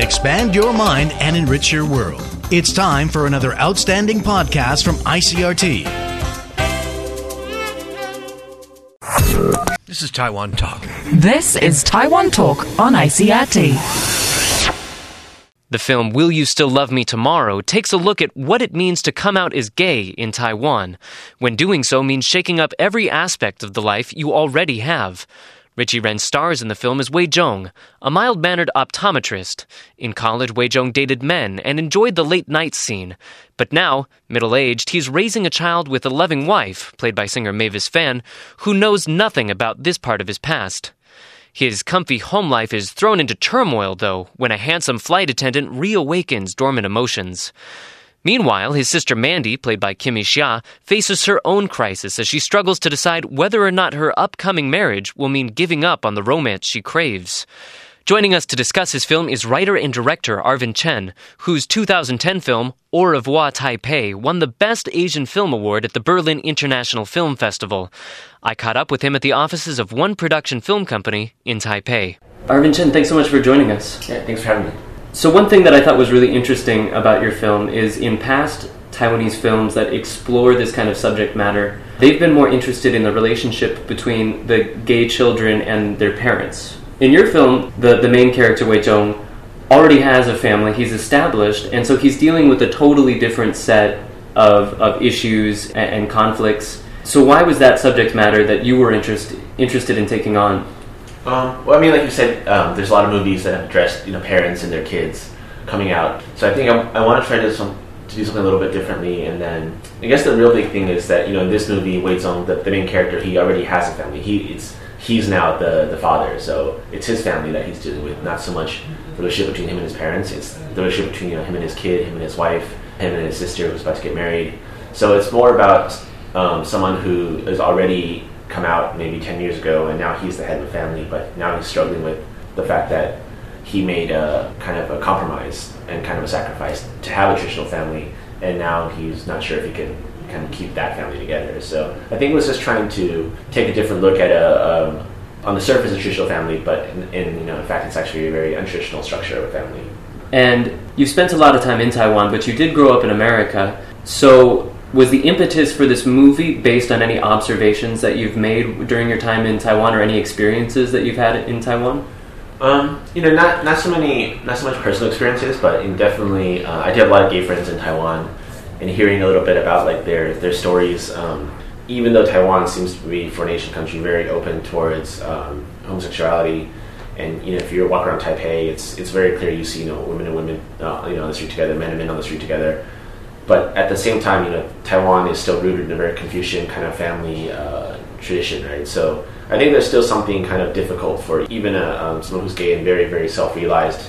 expand your mind, and enrich your world. It's time for another outstanding podcast from ICRT. This is Taiwan Talk. This is Taiwan Talk on ICRT. The film Will You Still Love Me Tomorrow takes a look at what it means to come out as gay in Taiwan, when doing so means shaking up every aspect of the life you already have. Richie Ren stars in the film as Wei Zhong, a mild mannered optometrist. In college, Wei Zhong dated men and enjoyed the late night scene. But now, middle aged, he's raising a child with a loving wife, played by singer Mavis Fan, who knows nothing about this part of his past. His comfy home life is thrown into turmoil, though, when a handsome flight attendant reawakens dormant emotions. Meanwhile, his sister Mandy, played by Kimi Hsia, faces her own crisis as she struggles to decide whether or not her upcoming marriage will mean giving up on the romance she craves. Joining us to discuss his film is writer and director Arvin Chen, whose 2010 film, Au revoir Taipei, won the Best Asian Film Award at the Berlin International Film Festival. I caught up with him at the offices of One Production Film Company in Taipei. Arvin Chen, thanks so much for joining us. Yeah, thanks for having me. So, one thing that I thought was really interesting about your film is in past Taiwanese films that explore this kind of subject matter, they've been more interested in the relationship between the gay children and their parents. In your film, the, the main character, Wei Zhong, already has a family, he's established, and so he's dealing with a totally different set of, of issues and, and conflicts. So, why was that subject matter that you were interest, interested in taking on? Um, well, I mean, like you said, um, there's a lot of movies that have addressed you know parents and their kids coming out. So I think I, I want to try to, some, to do something a little bit differently. And then I guess the real big thing is that you know in this movie, Wei Zhong, the, the main character, he already has a family. He it's he's now the the father, so it's his family that he's dealing with, not so much the relationship between him and his parents. It's the relationship between you know him and his kid, him and his wife, him and his sister who's about to get married. So it's more about um, someone who is already come out maybe 10 years ago and now he's the head of the family but now he's struggling with the fact that he made a kind of a compromise and kind of a sacrifice to have a traditional family and now he's not sure if he can kind of keep that family together. So i think it was just trying to take a different look at a um, on the surface a traditional family but in, in, you know in fact it's actually a very untraditional structure of a family. And you spent a lot of time in taiwan but you did grow up in america. So was the impetus for this movie based on any observations that you've made during your time in Taiwan or any experiences that you've had in Taiwan? Um, you know, not not so many, not so much personal experiences, but definitely, uh, I did have a lot of gay friends in Taiwan, and hearing a little bit about like their their stories. Um, even though Taiwan seems to be, for an Asian country, very open towards um, homosexuality, and you know, if you walk around Taipei, it's it's very clear you see you know women and women, uh, you know, on the street together, men and men on the street together. But at the same time, you know, Taiwan is still rooted in a very Confucian kind of family uh, tradition, right? So I think there's still something kind of difficult for even a, um, someone who's gay and very, very self-realized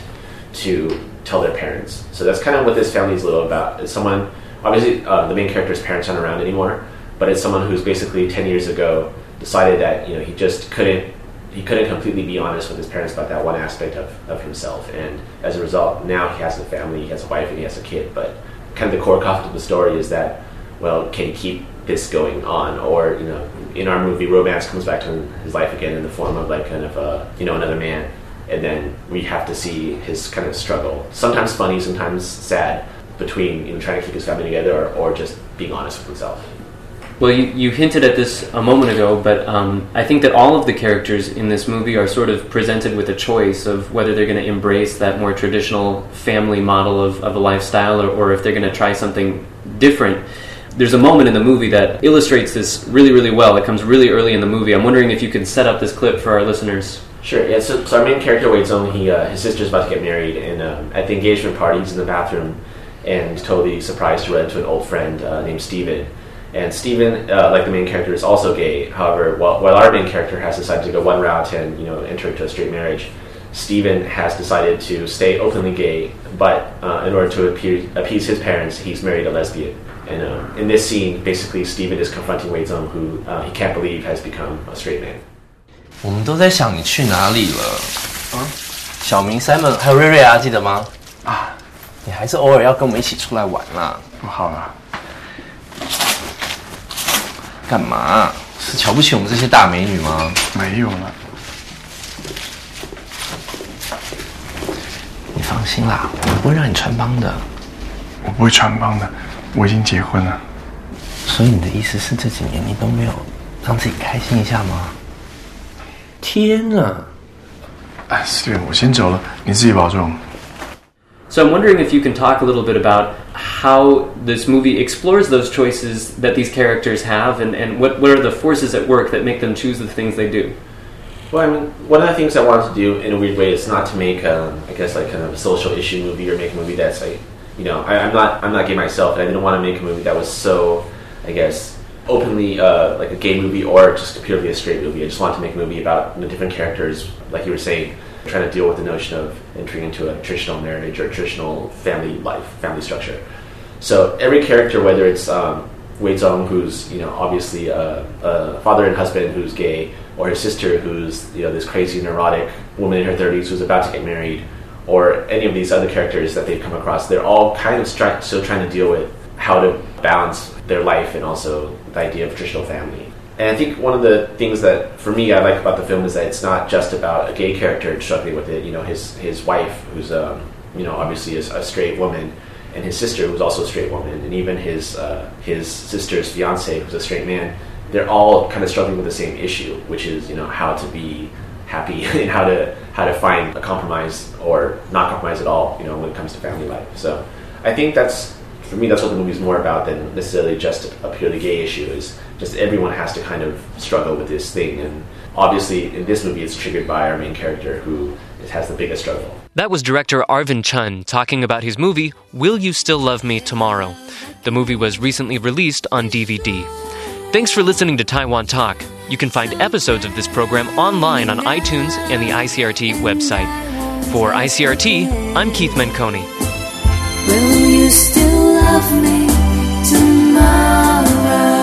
to tell their parents. So that's kind of what this family is a little about. It's someone, obviously, uh, the main character's parents aren't around anymore, but it's someone who's basically 10 years ago decided that, you know, he just couldn't he couldn't completely be honest with his parents about that one aspect of, of himself. And as a result, now he has a family, he has a wife, and he has a kid. But kind of the core conflict of the story is that, well, can he keep this going on? Or, you know, in our movie, romance comes back to his life again in the form of like kind of, a, you know, another man. And then we have to see his kind of struggle, sometimes funny, sometimes sad, between you know, trying to keep his family together or, or just being honest with himself. Well, you, you hinted at this a moment ago, but um, I think that all of the characters in this movie are sort of presented with a choice of whether they're going to embrace that more traditional family model of, of a lifestyle or, or if they're going to try something different. There's a moment in the movie that illustrates this really, really well. It comes really early in the movie. I'm wondering if you could set up this clip for our listeners. Sure. Yeah. So, so our main character Wei Zhong, he uh, his sister's about to get married, and um, at the engagement party, he's in the bathroom, and totally surprised to run into an old friend uh, named Steven and Stephen, uh, like the main character, is also gay. However, while, while our main character has decided to go one route and you know enter into a straight marriage, Stephen has decided to stay openly gay. But uh, in order to appear, appease his parents, he's married a lesbian. And uh, in this scene, basically, Stephen is confronting Wei Zhong, who uh, he can't believe has become a straight man. 我们都在想你去哪里了，啊？小明、Simon 还有瑞瑞啊，记得吗？啊，你还是偶尔要跟我们一起出来玩啦。好了。干嘛？是瞧不起我们这些大美女吗？没有了。你放放心啦，我不会让你穿帮的。我不会穿帮的，我已经结婚了。所以你的意思是这几年你都没有让自己开心一下吗？天哪！哎，思远，我先走了，你自己保重。So I'm wondering if you can talk a little bit about how this movie explores those choices that these characters have and, and what, what are the forces at work that make them choose the things they do. Well, I mean, one of the things I wanted to do in a weird way is not to make, um, I guess, like kind of a social issue movie or make a movie that's like, you know, I, I'm not, I'm not gay myself, and I didn't want to make a movie that was so, I guess, openly uh, like a gay movie or just purely a straight movie. I just wanted to make a movie about the different characters, like you were saying, trying to deal with the notion of entering into a traditional marriage or traditional family life, family structure. So every character, whether it's um, Wei Zhong, who's you know obviously a, a father and husband who's gay, or his sister, who's you know this crazy neurotic woman in her thirties who's about to get married, or any of these other characters that they've come across, they're all kind of stri- still trying to deal with how to balance their life and also the idea of traditional family. And I think one of the things that, for me, I like about the film is that it's not just about a gay character struggling with it. You know, his his wife, who's um, you know obviously is a straight woman, and his sister, who's also a straight woman, and even his uh, his sister's fiance, who's a straight man. They're all kind of struggling with the same issue, which is you know how to be happy and how to how to find a compromise or not compromise at all. You know, when it comes to family life. So I think that's for me, that's what the movie's more about than necessarily just a purely gay issue. Is just everyone has to kind of struggle with this thing, and obviously in this movie, it's triggered by our main character who has the biggest struggle. That was director Arvin Chen talking about his movie, Will You Still Love Me Tomorrow? The movie was recently released on DVD. Thanks for listening to Taiwan Talk. You can find episodes of this program online on iTunes and the ICRT website. For ICRT, I'm Keith Menconi. Will you still love me tomorrow.